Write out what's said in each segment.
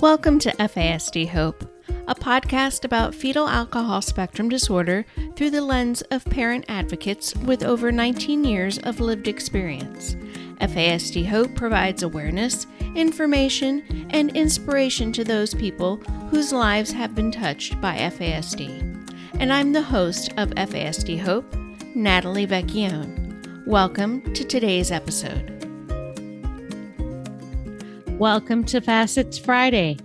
Welcome to FASD Hope, a podcast about fetal alcohol spectrum disorder through the lens of parent advocates with over 19 years of lived experience. FASD Hope provides awareness, information, and inspiration to those people whose lives have been touched by FASD. And I'm the host of FASD Hope, Natalie Vecchione. Welcome to today's episode. Welcome to Facets Friday.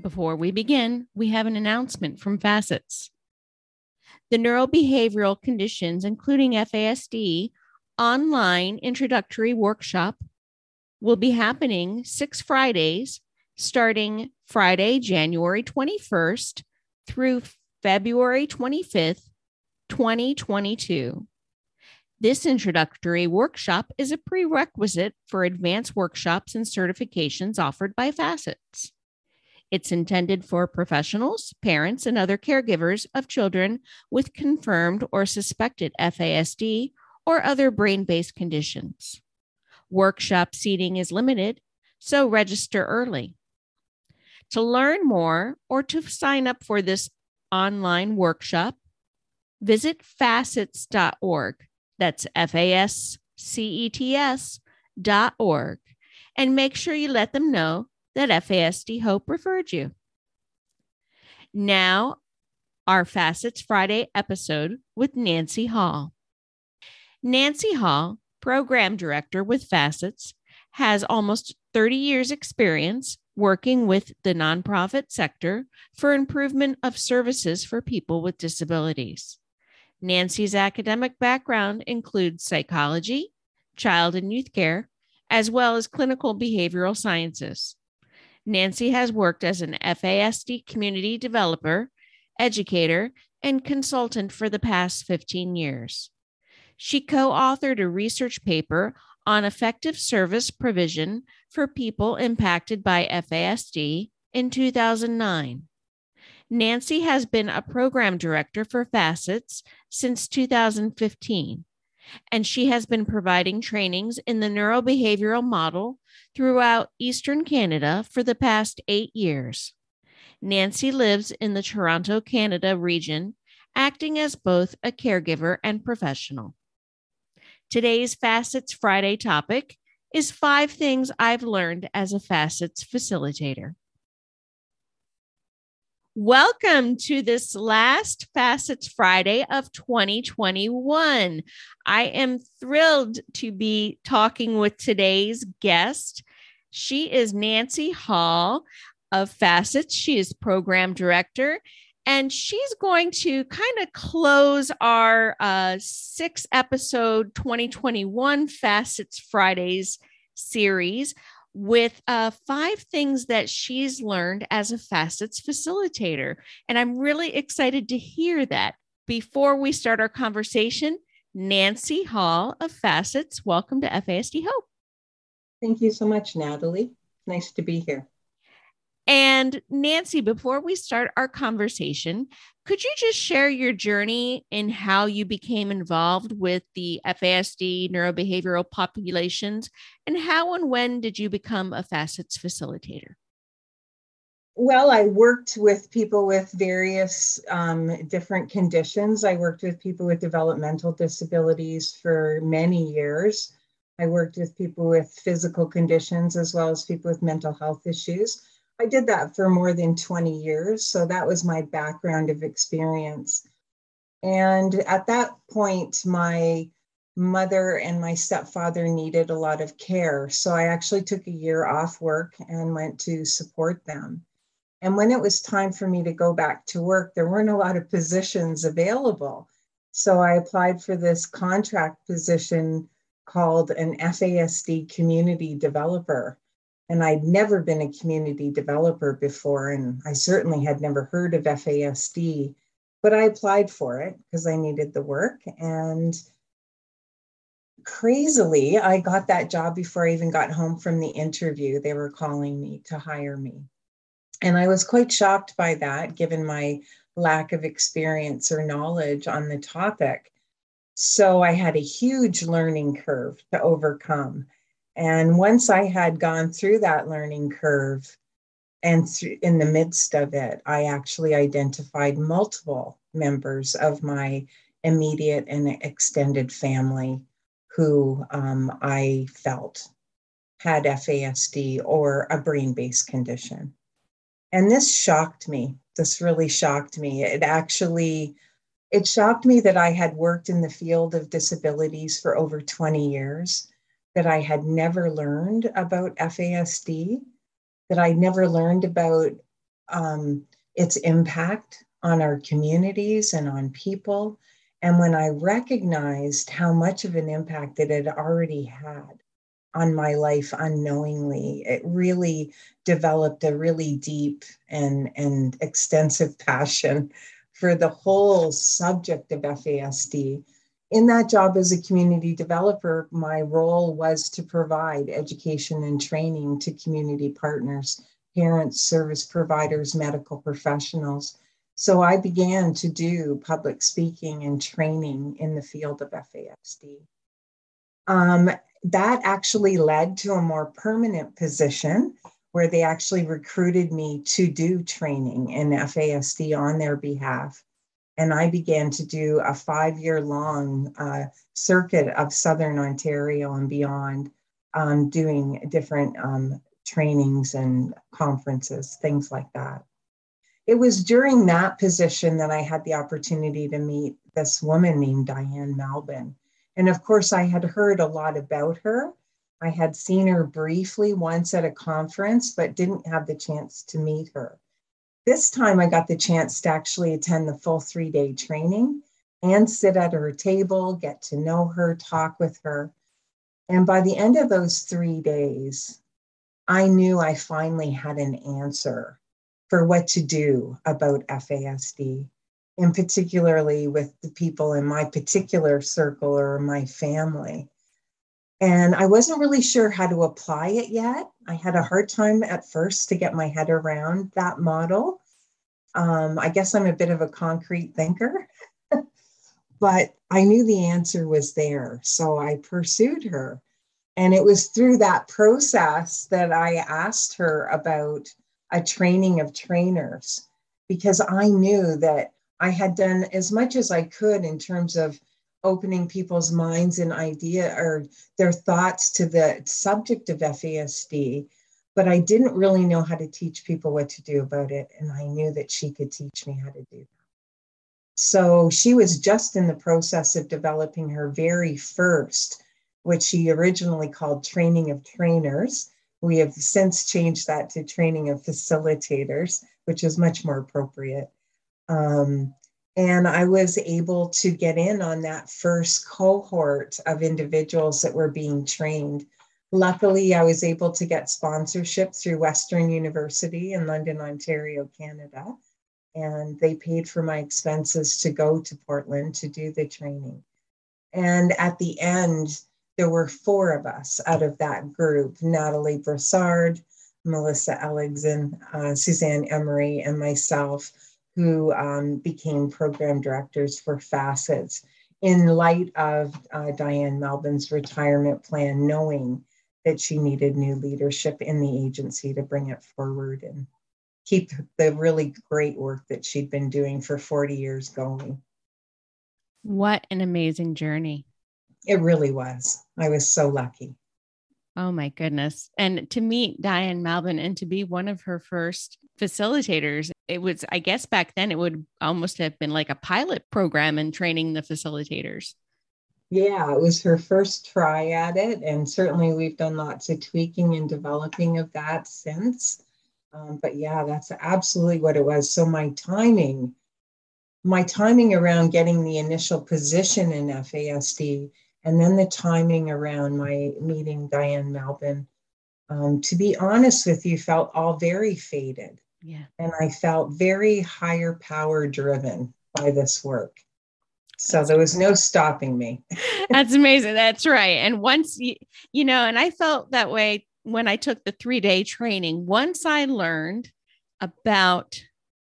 Before we begin, we have an announcement from Facets. The neurobehavioral conditions, including FASD, online introductory workshop will be happening six Fridays, starting Friday, January 21st through February 25th, 2022. This introductory workshop is a prerequisite for advanced workshops and certifications offered by Facets. It's intended for professionals, parents, and other caregivers of children with confirmed or suspected FASD or other brain based conditions. Workshop seating is limited, so register early. To learn more or to sign up for this online workshop, visit facets.org that's F A S C E T S dot org. And make sure you let them know that FASD Hope referred you. Now, our Facets Friday episode with Nancy Hall. Nancy Hall, program director with Facets, has almost 30 years' experience working with the nonprofit sector for improvement of services for people with disabilities. Nancy's academic background includes psychology, child and youth care, as well as clinical behavioral sciences. Nancy has worked as an FASD community developer, educator, and consultant for the past 15 years. She co authored a research paper on effective service provision for people impacted by FASD in 2009. Nancy has been a program director for Facets since 2015, and she has been providing trainings in the neurobehavioral model throughout Eastern Canada for the past eight years. Nancy lives in the Toronto, Canada region, acting as both a caregiver and professional. Today's Facets Friday topic is five things I've learned as a Facets facilitator. Welcome to this last Facets Friday of 2021. I am thrilled to be talking with today's guest. She is Nancy Hall of Facets. She is program director, and she's going to kind of close our uh, six episode 2021 Facets Fridays series with uh, five things that she's learned as a facets facilitator. And I'm really excited to hear that. Before we start our conversation, Nancy Hall of Facets, welcome to FASD Hope. Thank you so much, Natalie. Nice to be here. And Nancy, before we start our conversation, could you just share your journey in how you became involved with the FASD neurobehavioral populations and how and when did you become a facets facilitator? Well, I worked with people with various um, different conditions. I worked with people with developmental disabilities for many years. I worked with people with physical conditions as well as people with mental health issues. I did that for more than 20 years. So that was my background of experience. And at that point, my mother and my stepfather needed a lot of care. So I actually took a year off work and went to support them. And when it was time for me to go back to work, there weren't a lot of positions available. So I applied for this contract position called an FASD community developer. And I'd never been a community developer before, and I certainly had never heard of FASD, but I applied for it because I needed the work. And crazily, I got that job before I even got home from the interview. They were calling me to hire me. And I was quite shocked by that, given my lack of experience or knowledge on the topic. So I had a huge learning curve to overcome. And once I had gone through that learning curve, and th- in the midst of it, I actually identified multiple members of my immediate and extended family who um, I felt had FASD or a brain based condition. And this shocked me. This really shocked me. It actually it shocked me that I had worked in the field of disabilities for over 20 years, that I had never learned about FASD, that I never learned about um, its impact on our communities and on people. And when I recognized how much of an impact it had already had on my life unknowingly, it really developed a really deep and, and extensive passion for the whole subject of FASD. In that job as a community developer, my role was to provide education and training to community partners, parents, service providers, medical professionals. So I began to do public speaking and training in the field of FASD. Um, that actually led to a more permanent position where they actually recruited me to do training in FASD on their behalf. And I began to do a five year long uh, circuit of Southern Ontario and beyond, um, doing different um, trainings and conferences, things like that. It was during that position that I had the opportunity to meet this woman named Diane Malbin. And of course, I had heard a lot about her I had seen her briefly once at a conference, but didn't have the chance to meet her. This time I got the chance to actually attend the full three day training and sit at her table, get to know her, talk with her. And by the end of those three days, I knew I finally had an answer for what to do about FASD, and particularly with the people in my particular circle or my family. And I wasn't really sure how to apply it yet. I had a hard time at first to get my head around that model. Um, I guess I'm a bit of a concrete thinker, but I knew the answer was there. So I pursued her. And it was through that process that I asked her about a training of trainers because I knew that I had done as much as I could in terms of opening people's minds and idea or their thoughts to the subject of FASD, but I didn't really know how to teach people what to do about it. And I knew that she could teach me how to do that. So she was just in the process of developing her very first, which she originally called training of trainers. We have since changed that to training of facilitators, which is much more appropriate. Um, and I was able to get in on that first cohort of individuals that were being trained. Luckily, I was able to get sponsorship through Western University in London, Ontario, Canada. And they paid for my expenses to go to Portland to do the training. And at the end, there were four of us out of that group Natalie Brassard, Melissa Elligson, uh, Suzanne Emery, and myself who um, became program directors for Facets in light of uh, Diane Malbin's retirement plan, knowing that she needed new leadership in the agency to bring it forward and keep the really great work that she'd been doing for 40 years going. What an amazing journey. It really was. I was so lucky. Oh my goodness. And to meet Diane Malbin and to be one of her first facilitators, it was, I guess back then it would almost have been like a pilot program in training the facilitators. Yeah, it was her first try at it. And certainly we've done lots of tweaking and developing of that since. Um, but yeah, that's absolutely what it was. So my timing, my timing around getting the initial position in FASD and then the timing around my meeting Diane Malbin, um, to be honest with you, felt all very fated. Yeah. And I felt very higher power driven by this work. So That's there was no stopping me. That's amazing. That's right. And once you, you know, and I felt that way when I took the three day training. Once I learned about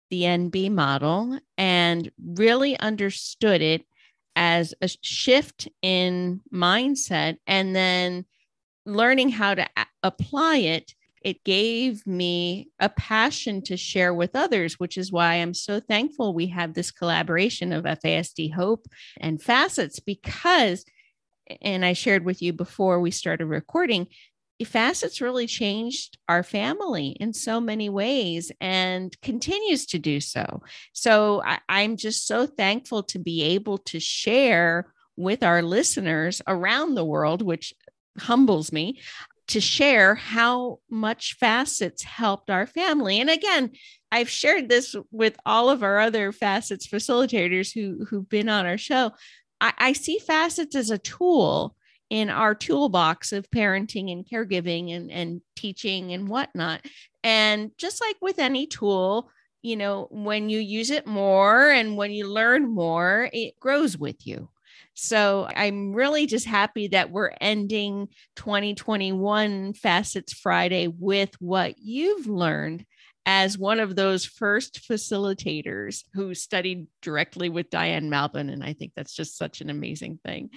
the NB model and really understood it as a shift in mindset and then learning how to a- apply it it gave me a passion to share with others, which is why I'm so thankful we have this collaboration of FASD Hope and Facets because, and I shared with you before we started recording, Facets really changed our family in so many ways and continues to do so. So I, I'm just so thankful to be able to share with our listeners around the world, which humbles me to share how much facets helped our family. And again, I've shared this with all of our other facets facilitators who who've been on our show. I, I see facets as a tool in our toolbox of parenting and caregiving and, and teaching and whatnot. And just like with any tool, you know, when you use it more and when you learn more, it grows with you. So I'm really just happy that we're ending 2021 Facets Friday with what you've learned as one of those first facilitators who studied directly with Diane Malbin. And I think that's just such an amazing thing.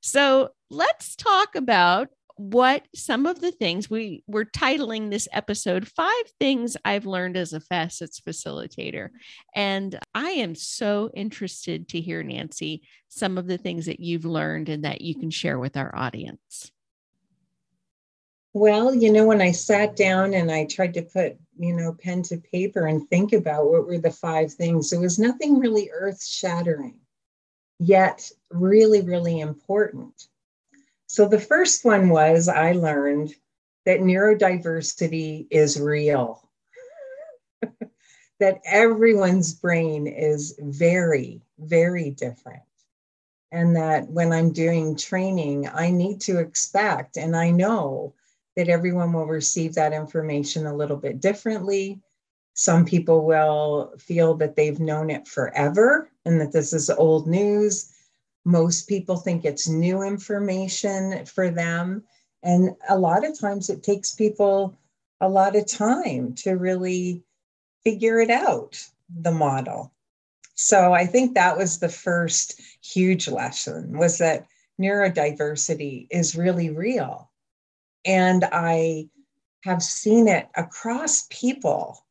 So let's talk about what some of the things we were titling this episode five things I've learned as a facets facilitator. And I am so interested to hear, Nancy, some of the things that you've learned and that you can share with our audience. Well, you know, when I sat down and I tried to put, you know, pen to paper and think about what were the five things, it was nothing really earth shattering, yet really, really important. So the first one was I learned that neurodiversity is real, that everyone's brain is very, very different. And that when I'm doing training, I need to expect, and I know that everyone will receive that information a little bit differently. Some people will feel that they've known it forever and that this is old news. Most people think it's new information for them. And a lot of times it takes people a lot of time to really figure it out, the model. So I think that was the first huge lesson was that neurodiversity is really real. And I have seen it across people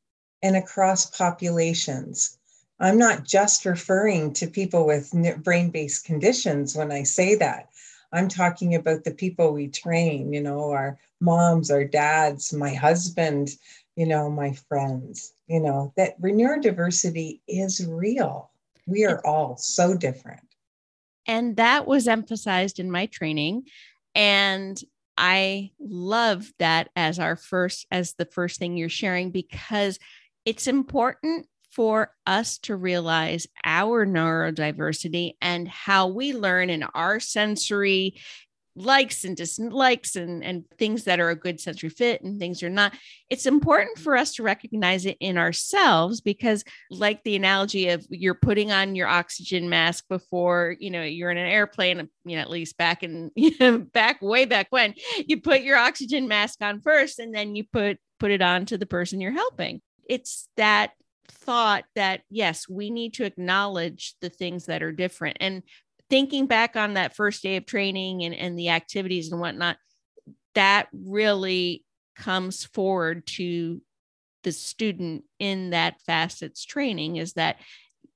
and across populations. I'm not just referring to people with brain based conditions when I say that. I'm talking about the people we train, you know, our moms, our dads, my husband, you know, my friends, you know, that neurodiversity is real. We are all so different. And that was emphasized in my training. And I love that as our first, as the first thing you're sharing, because it's important for us to realize our neurodiversity and how we learn in our sensory likes and dislikes and, and things that are a good sensory fit and things are not. It's important for us to recognize it in ourselves because, like the analogy of you're putting on your oxygen mask before you know you're in an airplane, you know, at least back in back way back when you put your oxygen mask on first and then you put put it on to the person you're helping. It's that thought that yes, we need to acknowledge the things that are different. And thinking back on that first day of training and, and the activities and whatnot, that really comes forward to the student in that facets training is that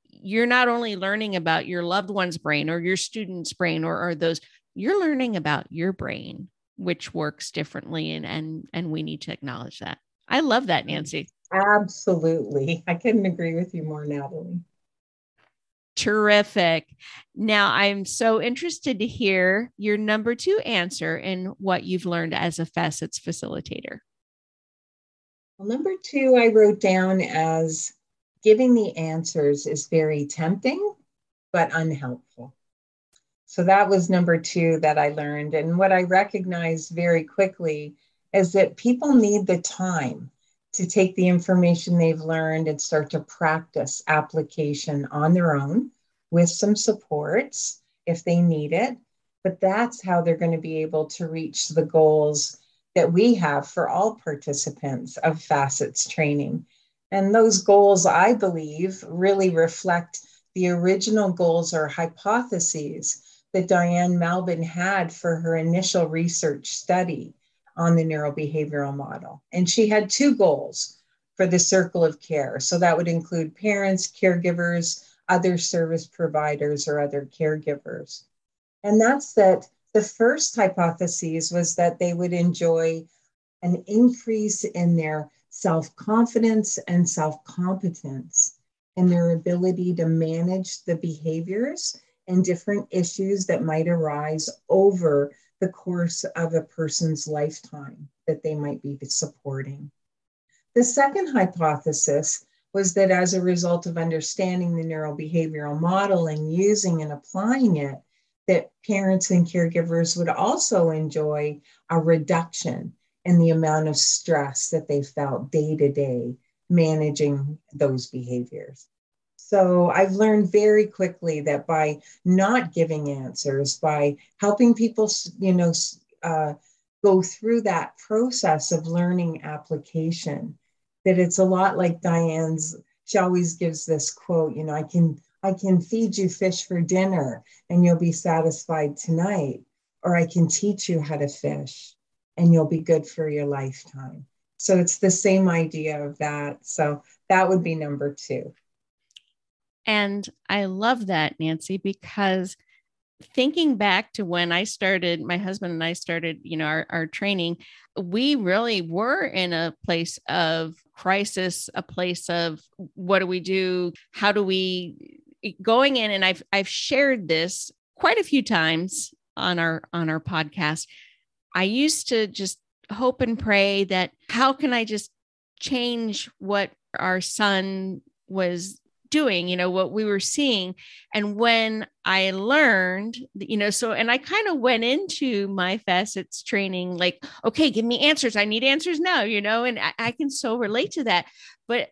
you're not only learning about your loved one's brain or your student's brain or, or those you're learning about your brain which works differently and and and we need to acknowledge that. I love that mm. nancy Absolutely. I couldn't agree with you more, Natalie. Terrific. Now, I'm so interested to hear your number two answer and what you've learned as a facets facilitator. Well, number two, I wrote down as giving the answers is very tempting, but unhelpful. So that was number two that I learned. And what I recognized very quickly is that people need the time to take the information they've learned and start to practice application on their own with some supports if they need it. But that's how they're going to be able to reach the goals that we have for all participants of facets training. And those goals, I believe, really reflect the original goals or hypotheses that Diane Malbin had for her initial research study on the neurobehavioral model. And she had two goals for the circle of care. So that would include parents, caregivers, other service providers, or other caregivers. And that's that the first hypothesis was that they would enjoy an increase in their self confidence and self competence and their ability to manage the behaviors and different issues that might arise over the course of a person's lifetime that they might be supporting. The second hypothesis was that as a result of understanding the neurobehavioral model and using and applying it, that parents and caregivers would also enjoy a reduction in the amount of stress that they felt day to day managing those behaviors. So I've learned very quickly that by not giving answers, by helping people, you know, uh, go through that process of learning application, that it's a lot like Diane's. She always gives this quote, you know, I can I can feed you fish for dinner and you'll be satisfied tonight, or I can teach you how to fish and you'll be good for your lifetime. So it's the same idea of that. So that would be number two. And I love that, Nancy, because thinking back to when I started, my husband and I started, you know, our, our training, we really were in a place of crisis, a place of what do we do? How do we going in? And I've I've shared this quite a few times on our on our podcast. I used to just hope and pray that how can I just change what our son was doing, you know, what we were seeing. And when I learned, you know, so, and I kind of went into my facets training like, okay, give me answers. I need answers now, you know, and I, I can so relate to that. But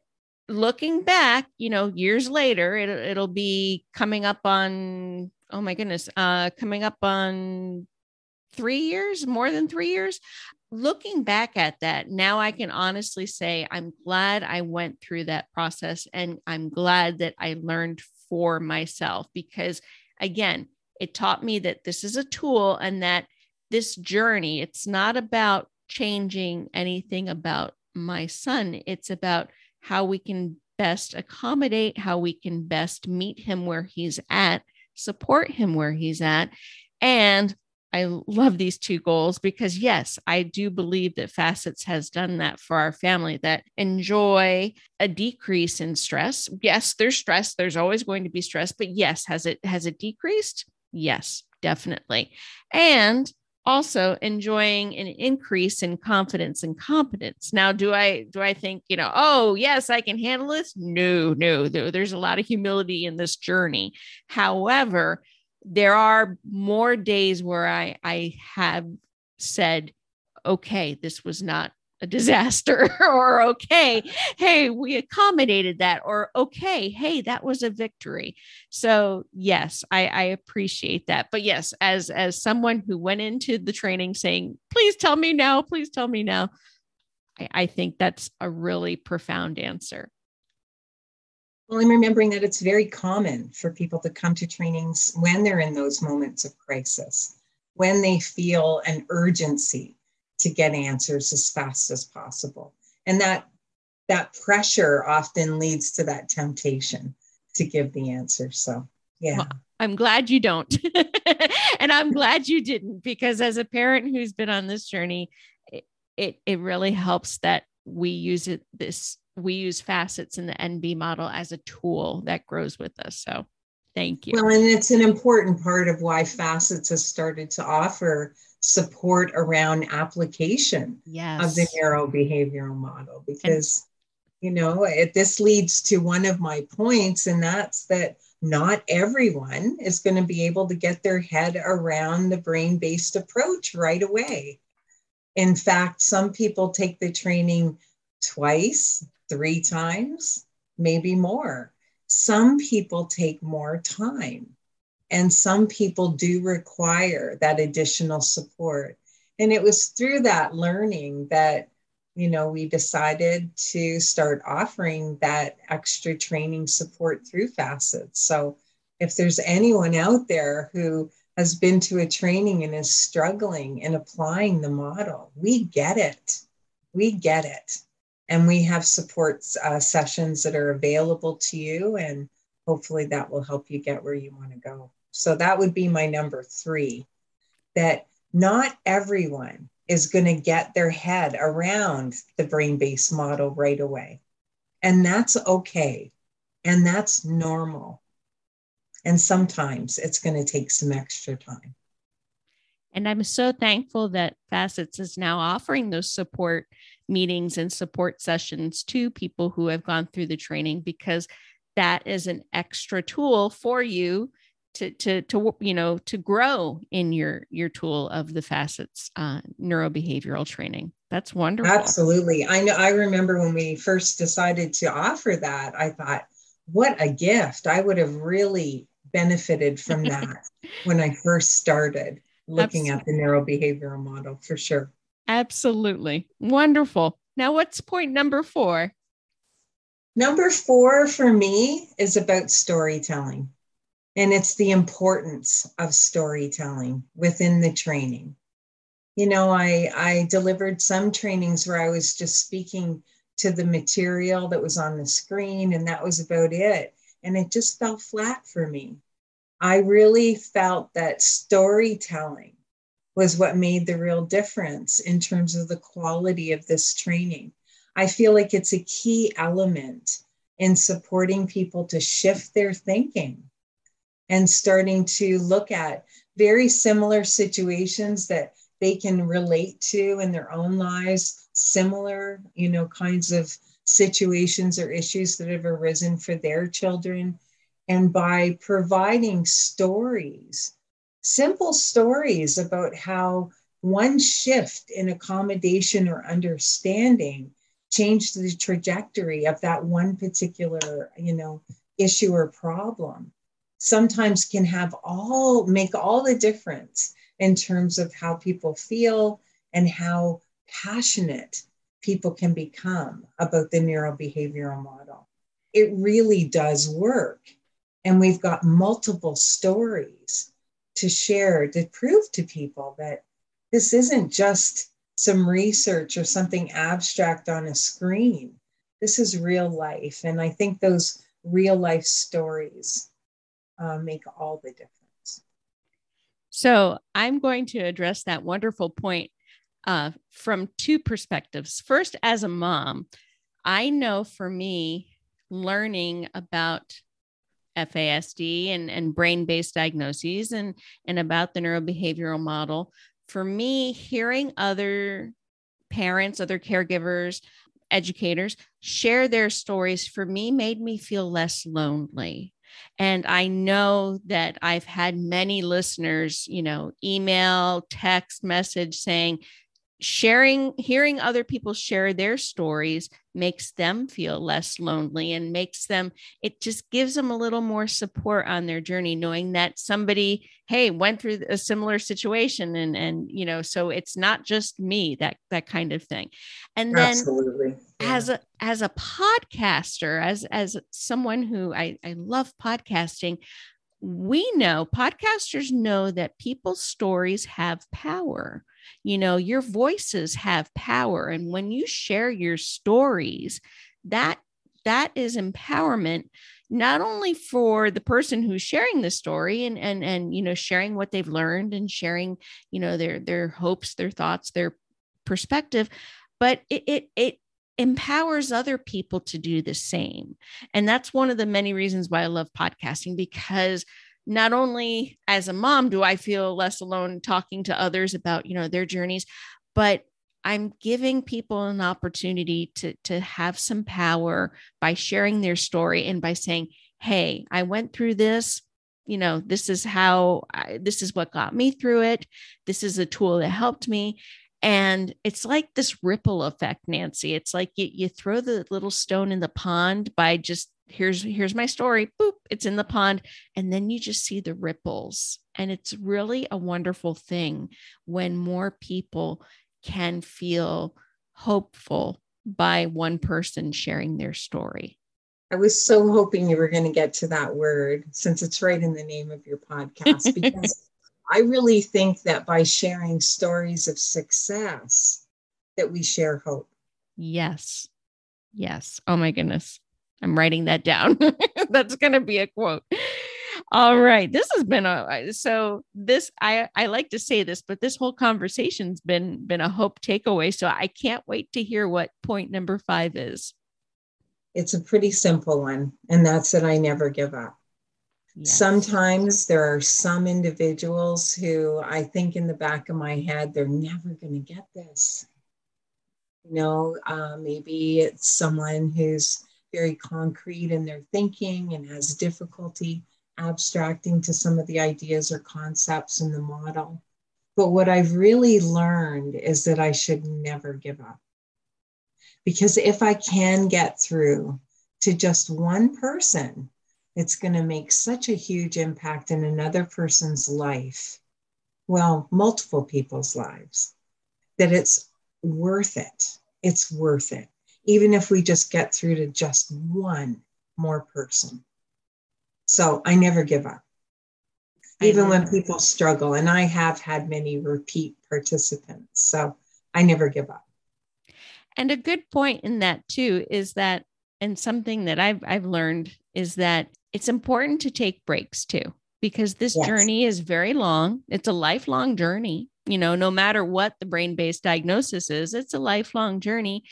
looking back, you know, years later, it, it'll be coming up on, oh my goodness, uh, coming up on three years, more than three years looking back at that, now I can honestly say I'm glad I went through that process and I'm glad that I learned for myself because, again, it taught me that this is a tool and that this journey, it's not about changing anything about my son. It's about how we can best accommodate, how we can best meet him where he's at, support him where he's at, and I love these two goals because, yes, I do believe that Facets has done that for our family that enjoy a decrease in stress. Yes, there's stress. There's always going to be stress, but yes, has it has it decreased? Yes, definitely. And also enjoying an increase in confidence and competence. Now, do I do I think, you know, oh, yes, I can handle this? No, no, there's a lot of humility in this journey. However, there are more days where I I have said, okay, this was not a disaster, or okay, hey, we accommodated that, or okay, hey, that was a victory. So yes, I, I appreciate that. But yes, as as someone who went into the training saying, please tell me now, please tell me now, I, I think that's a really profound answer. Well, I'm remembering that it's very common for people to come to trainings when they're in those moments of crisis, when they feel an urgency to get answers as fast as possible. And that that pressure often leads to that temptation to give the answer. So, yeah. Well, I'm glad you don't. and I'm glad you didn't because as a parent who's been on this journey, it, it, it really helps that we use it this we use facets in the NB model as a tool that grows with us. So thank you. Well, and it's an important part of why facets has started to offer support around application yes. of the neurobehavioral model because and, you know it, this leads to one of my points and that's that not everyone is going to be able to get their head around the brain based approach right away in fact some people take the training twice three times, maybe more. Some people take more time, and some people do require that additional support. And it was through that learning that you know we decided to start offering that extra training support through facets so if there's anyone out there who has been to a training and is struggling in applying the model. We get it. We get it. And we have support uh, sessions that are available to you, and hopefully that will help you get where you want to go. So that would be my number three that not everyone is going to get their head around the brain based model right away. And that's okay. And that's normal. And sometimes it's going to take some extra time. And I'm so thankful that Facets is now offering those support meetings and support sessions to people who have gone through the training because that is an extra tool for you to to to you know to grow in your your tool of the facets uh, neurobehavioral training. That's wonderful. Absolutely. I know i remember when we first decided to offer that i thought what a gift. I would have really benefited from that when i first started looking absolutely. at the neurobehavioral model for sure absolutely wonderful now what's point number four number four for me is about storytelling and it's the importance of storytelling within the training. You know, I, I delivered some trainings where I was just speaking to the material that was on the screen, and that was about it. And it just fell flat for me. I really felt that storytelling was what made the real difference in terms of the quality of this training. I feel like it's a key element in supporting people to shift their thinking and starting to look at very similar situations that they can relate to in their own lives, similar, you know, kinds of situations or issues that have arisen for their children. And by providing stories, simple stories about how one shift in accommodation or understanding changed the trajectory of that one particular, you know, issue or problem sometimes can have all make all the difference in terms of how people feel and how passionate people can become about the neurobehavioral model. It really does work. And we've got multiple stories to share to prove to people that this isn't just some research or something abstract on a screen. This is real life. And I think those real life stories uh, make all the difference. So I'm going to address that wonderful point uh, from two perspectives. First, as a mom, I know for me, learning about FASD and, and brain based diagnoses and, and about the neurobehavioral model, for me, hearing other parents, other caregivers, educators share their stories for me made me feel less lonely. And I know that I've had many listeners, you know, email, text message saying, sharing, hearing other people share their stories makes them feel less lonely and makes them, it just gives them a little more support on their journey, knowing that somebody, hey, went through a similar situation. And, and, you know, so it's not just me, that, that kind of thing. And then Absolutely. Yeah. as a, as a podcaster, as, as someone who I, I love podcasting, we know podcasters know that people's stories have power you know your voices have power and when you share your stories that that is empowerment not only for the person who's sharing the story and and and you know sharing what they've learned and sharing you know their their hopes their thoughts their perspective but it it, it empowers other people to do the same. And that's one of the many reasons why i love podcasting because not only as a mom do I feel less alone talking to others about, you know, their journeys, but I'm giving people an opportunity to to have some power by sharing their story and by saying, "Hey, I went through this. You know, this is how I, this is what got me through it. This is a tool that helped me." And it's like this ripple effect, Nancy. It's like you, you throw the little stone in the pond by just here's here's my story boop it's in the pond and then you just see the ripples and it's really a wonderful thing when more people can feel hopeful by one person sharing their story i was so hoping you were going to get to that word since it's right in the name of your podcast because I really think that by sharing stories of success, that we share hope. Yes. Yes. Oh my goodness. I'm writing that down. That's going to be a quote. All right. This has been a so this I I like to say this, but this whole conversation's been been a hope takeaway. So I can't wait to hear what point number 5 is. It's a pretty simple one, and that's that I never give up. Sometimes there are some individuals who I think in the back of my head, they're never going to get this. You know, uh, maybe it's someone who's very concrete in their thinking and has difficulty abstracting to some of the ideas or concepts in the model. But what I've really learned is that I should never give up. Because if I can get through to just one person, it's going to make such a huge impact in another person's life. Well, multiple people's lives, that it's worth it. It's worth it, even if we just get through to just one more person. So I never give up, even when people struggle. And I have had many repeat participants. So I never give up. And a good point in that too is that, and something that I've I've learned is that it's important to take breaks too, because this yes. journey is very long. It's a lifelong journey. You know, no matter what the brain-based diagnosis is, it's a lifelong journey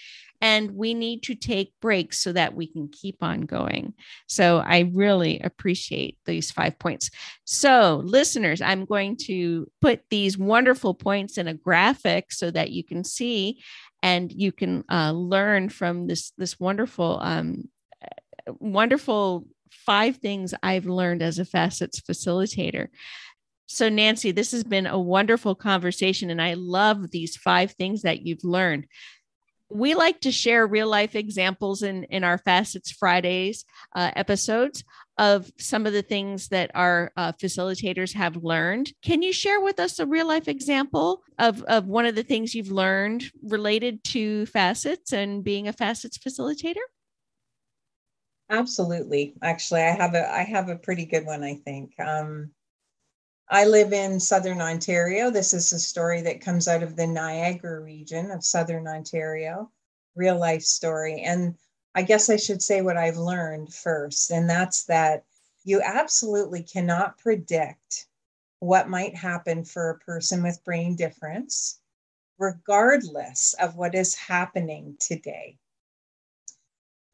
and we need to take breaks so that we can keep on going. So I really appreciate these five points. So, listeners, I'm going to put these wonderful points in a graphic so that you can see and you can uh, learn from this this wonderful um, wonderful five things I've learned as a facets facilitator. So, Nancy, this has been a wonderful conversation, and I love these five things that you've learned. We like to share real life examples in in our facets fridays uh, episodes of some of the things that our uh, facilitators have learned. Can you share with us a real life example of of one of the things you've learned related to facets and being a facets facilitator absolutely actually i have a i have a pretty good one i think um, I live in Southern Ontario. This is a story that comes out of the Niagara region of Southern Ontario, real life story. And I guess I should say what I've learned first, and that's that you absolutely cannot predict what might happen for a person with brain difference, regardless of what is happening today.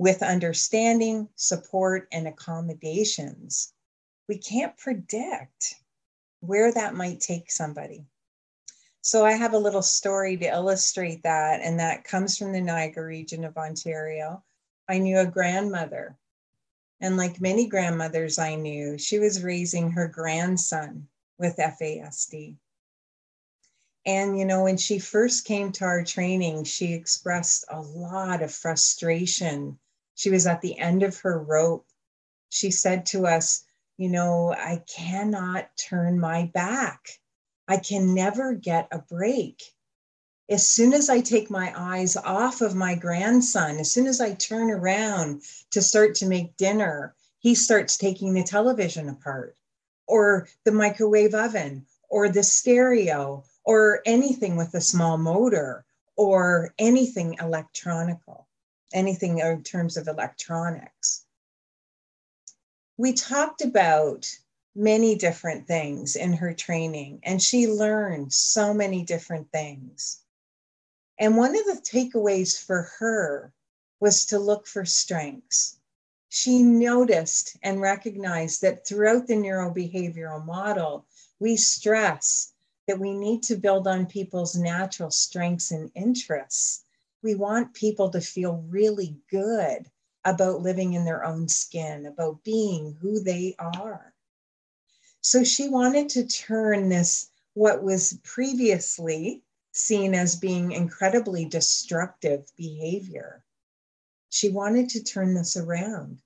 With understanding, support, and accommodations, we can't predict where that might take somebody. So I have a little story to illustrate that, and that comes from the Niagara region of Ontario. I knew a grandmother, and like many grandmothers I knew, she was raising her grandson with FASD. And, you know, when she first came to our training, she expressed a lot of frustration. She was at the end of her rope. She said to us, you know, I cannot turn my back. I can never get a break. As soon as I take my eyes off of my grandson, as soon as I turn around to start to make dinner, he starts taking the television apart or the microwave oven or the stereo or anything with a small motor or anything electronical, anything in terms of electronics we talked about many different things in her training, and she learned so many different things. And one of the takeaways for her was to look for strengths. She noticed and recognized that throughout the neurobehavioral model, we stress that we need to build on people's natural strengths and interests. We want people to feel really good about living in their own skin, about being who they are. So she wanted to turn this, what was previously seen as being incredibly destructive behavior, she wanted to turn this around.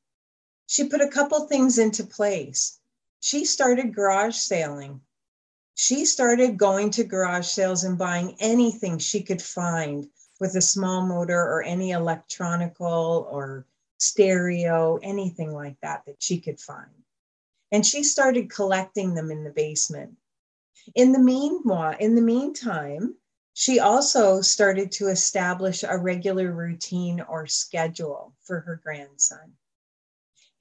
She put a couple things into place. She started garage sailing. She started going to garage sales and buying anything she could find with a small motor or any electronical or stereo, anything like that that she could find. And she started collecting them in the basement. In the meanwhile, in the meantime, she also started to establish a regular routine or schedule for her grandson.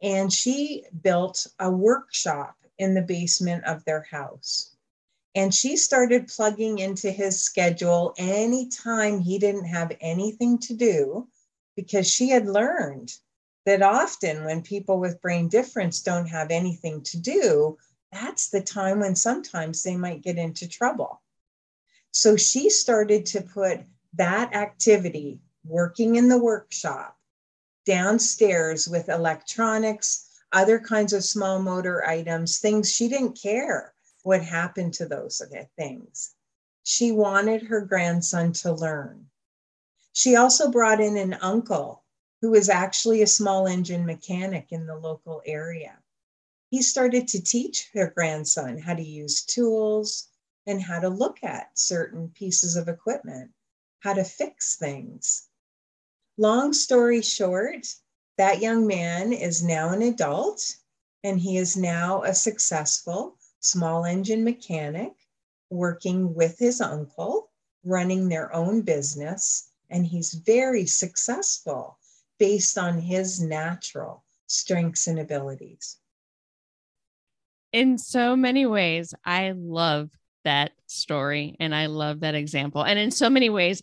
And she built a workshop in the basement of their house. And she started plugging into his schedule anytime he didn't have anything to do, because she had learned that often when people with brain difference don't have anything to do, that's the time when sometimes they might get into trouble. So she started to put that activity, working in the workshop, downstairs with electronics, other kinds of small motor items, things she didn't care what happened to those things. She wanted her grandson to learn. She also brought in an uncle who was actually a small engine mechanic in the local area. He started to teach her grandson how to use tools, and how to look at certain pieces of equipment, how to fix things. Long story short, that young man is now an adult and he is now a successful small engine mechanic working with his uncle, running their own business. And he's very successful based on his natural strengths and abilities. In so many ways, I love that story and I love that example. And in so many ways,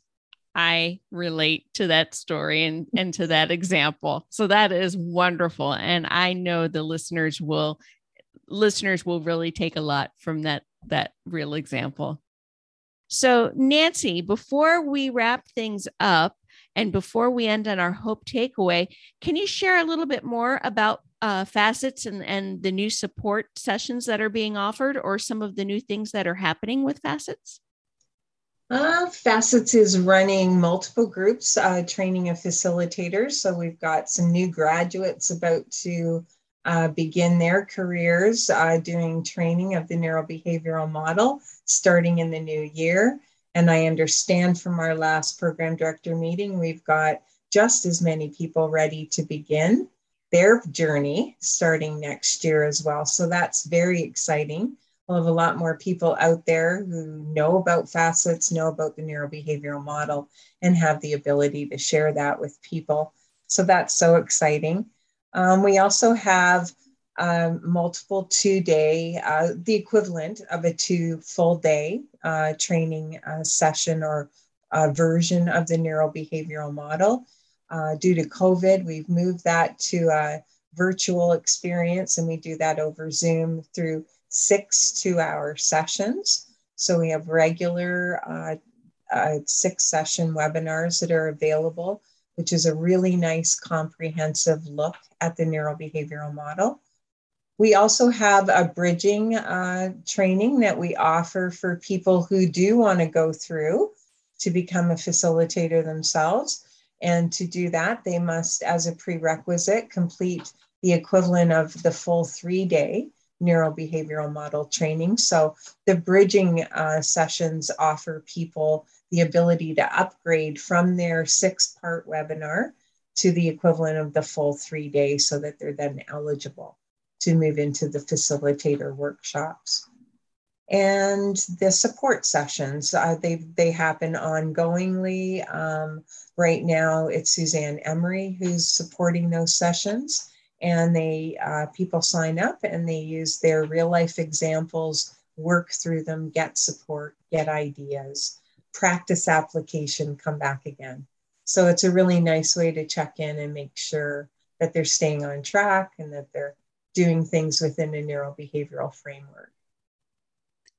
I relate to that story and, and to that example. So that is wonderful. And I know the listeners will listeners will really take a lot from that that real example. So Nancy, before we wrap things up and before we end on our hope takeaway, can you share a little bit more about uh, FASCETS and, and the new support sessions that are being offered or some of the new things that are happening with FASCETS? Uh, FASCETS is running multiple groups, uh, training of facilitators. So we've got some new graduates about to uh, begin their careers uh, doing training of the neurobehavioral model starting in the new year. And I understand from our last program director meeting, we've got just as many people ready to begin their journey starting next year as well. So that's very exciting. We'll have a lot more people out there who know about FASCETS, know about the neurobehavioral model, and have the ability to share that with people. So that's so exciting. Um, we also have um, multiple two day, uh, the equivalent of a two full day uh, training uh, session or version of the neurobehavioral model. Uh, due to COVID, we've moved that to a virtual experience, and we do that over Zoom through six two hour sessions. So we have regular uh, uh, six session webinars that are available, which is a really nice comprehensive look at the neurobehavioral model. We also have a bridging uh, training that we offer for people who do want to go through to become a facilitator themselves. And to do that, they must, as a prerequisite, complete the equivalent of the full three day neurobehavioral model training. So the bridging uh, sessions offer people the ability to upgrade from their six part webinar to the equivalent of the full three days so that they're then eligible to move into the facilitator workshops. And the support sessions uh, they they happen ongoingly. Um, right now it's suzanne emery who's supporting those sessions and they uh, people sign up and they use their real life examples work through them get support get ideas practice application come back again. So it's a really nice way to check in and make sure that they're staying on track and that they're doing things within a neurobehavioral framework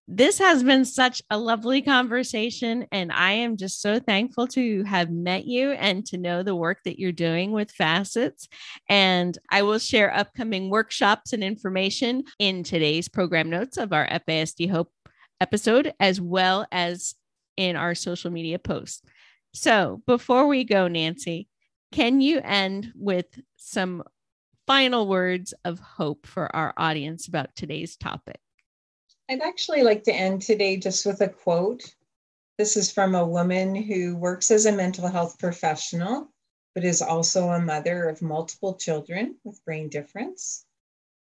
this has been such a lovely conversation. And I am just so thankful to have met you and to know the work that you're doing with FASCETS. And I will share upcoming workshops and information in today's program notes of our FASD Hope episode, as well as in our social media posts. So before we go, Nancy, can you end with some final words of hope for our audience about today's topic? I'd actually like to end today just with a quote. This is from a woman who works as a mental health professional, but is also a mother of multiple children with brain difference.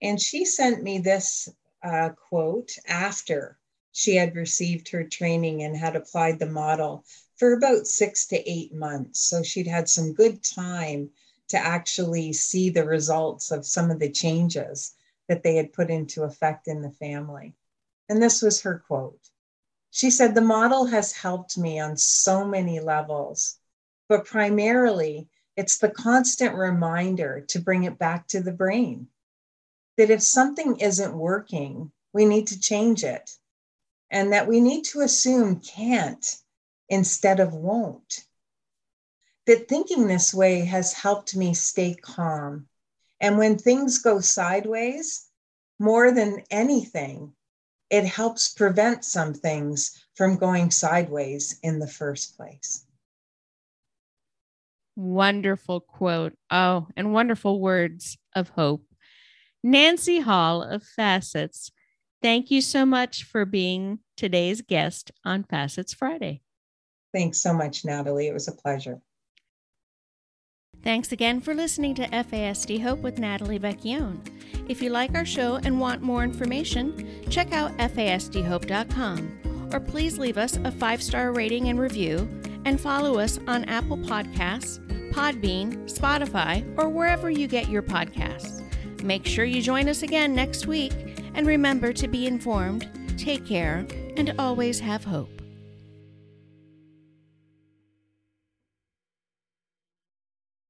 And she sent me this uh, quote after She had received her training and had applied the model for about six to eight months. So she'd had some good time to actually see the results of some of the changes that they had put into effect in the family. And this was her quote. She said, The model has helped me on so many levels, but primarily it's the constant reminder to bring it back to the brain that if something isn't working, we need to change it and that we need to assume can't instead of won't. That thinking this way has helped me stay calm. And when things go sideways, more than anything, it helps prevent some things from going sideways in the first place. Wonderful quote. Oh, and wonderful words of hope. Nancy Hall of FASCETS, thank you so much for being today's guest on FASCETS Friday. Thanks so much, Natalie. It was a pleasure. Thanks again for listening to FASD Hope with Natalie Vecchione. If you like our show and want more information, check out fasdhope.com or please leave us a five star rating and review and follow us on Apple Podcasts, Podbean, Spotify, or wherever you get your podcasts. Make sure you join us again next week and remember to be informed, take care, and always have hope.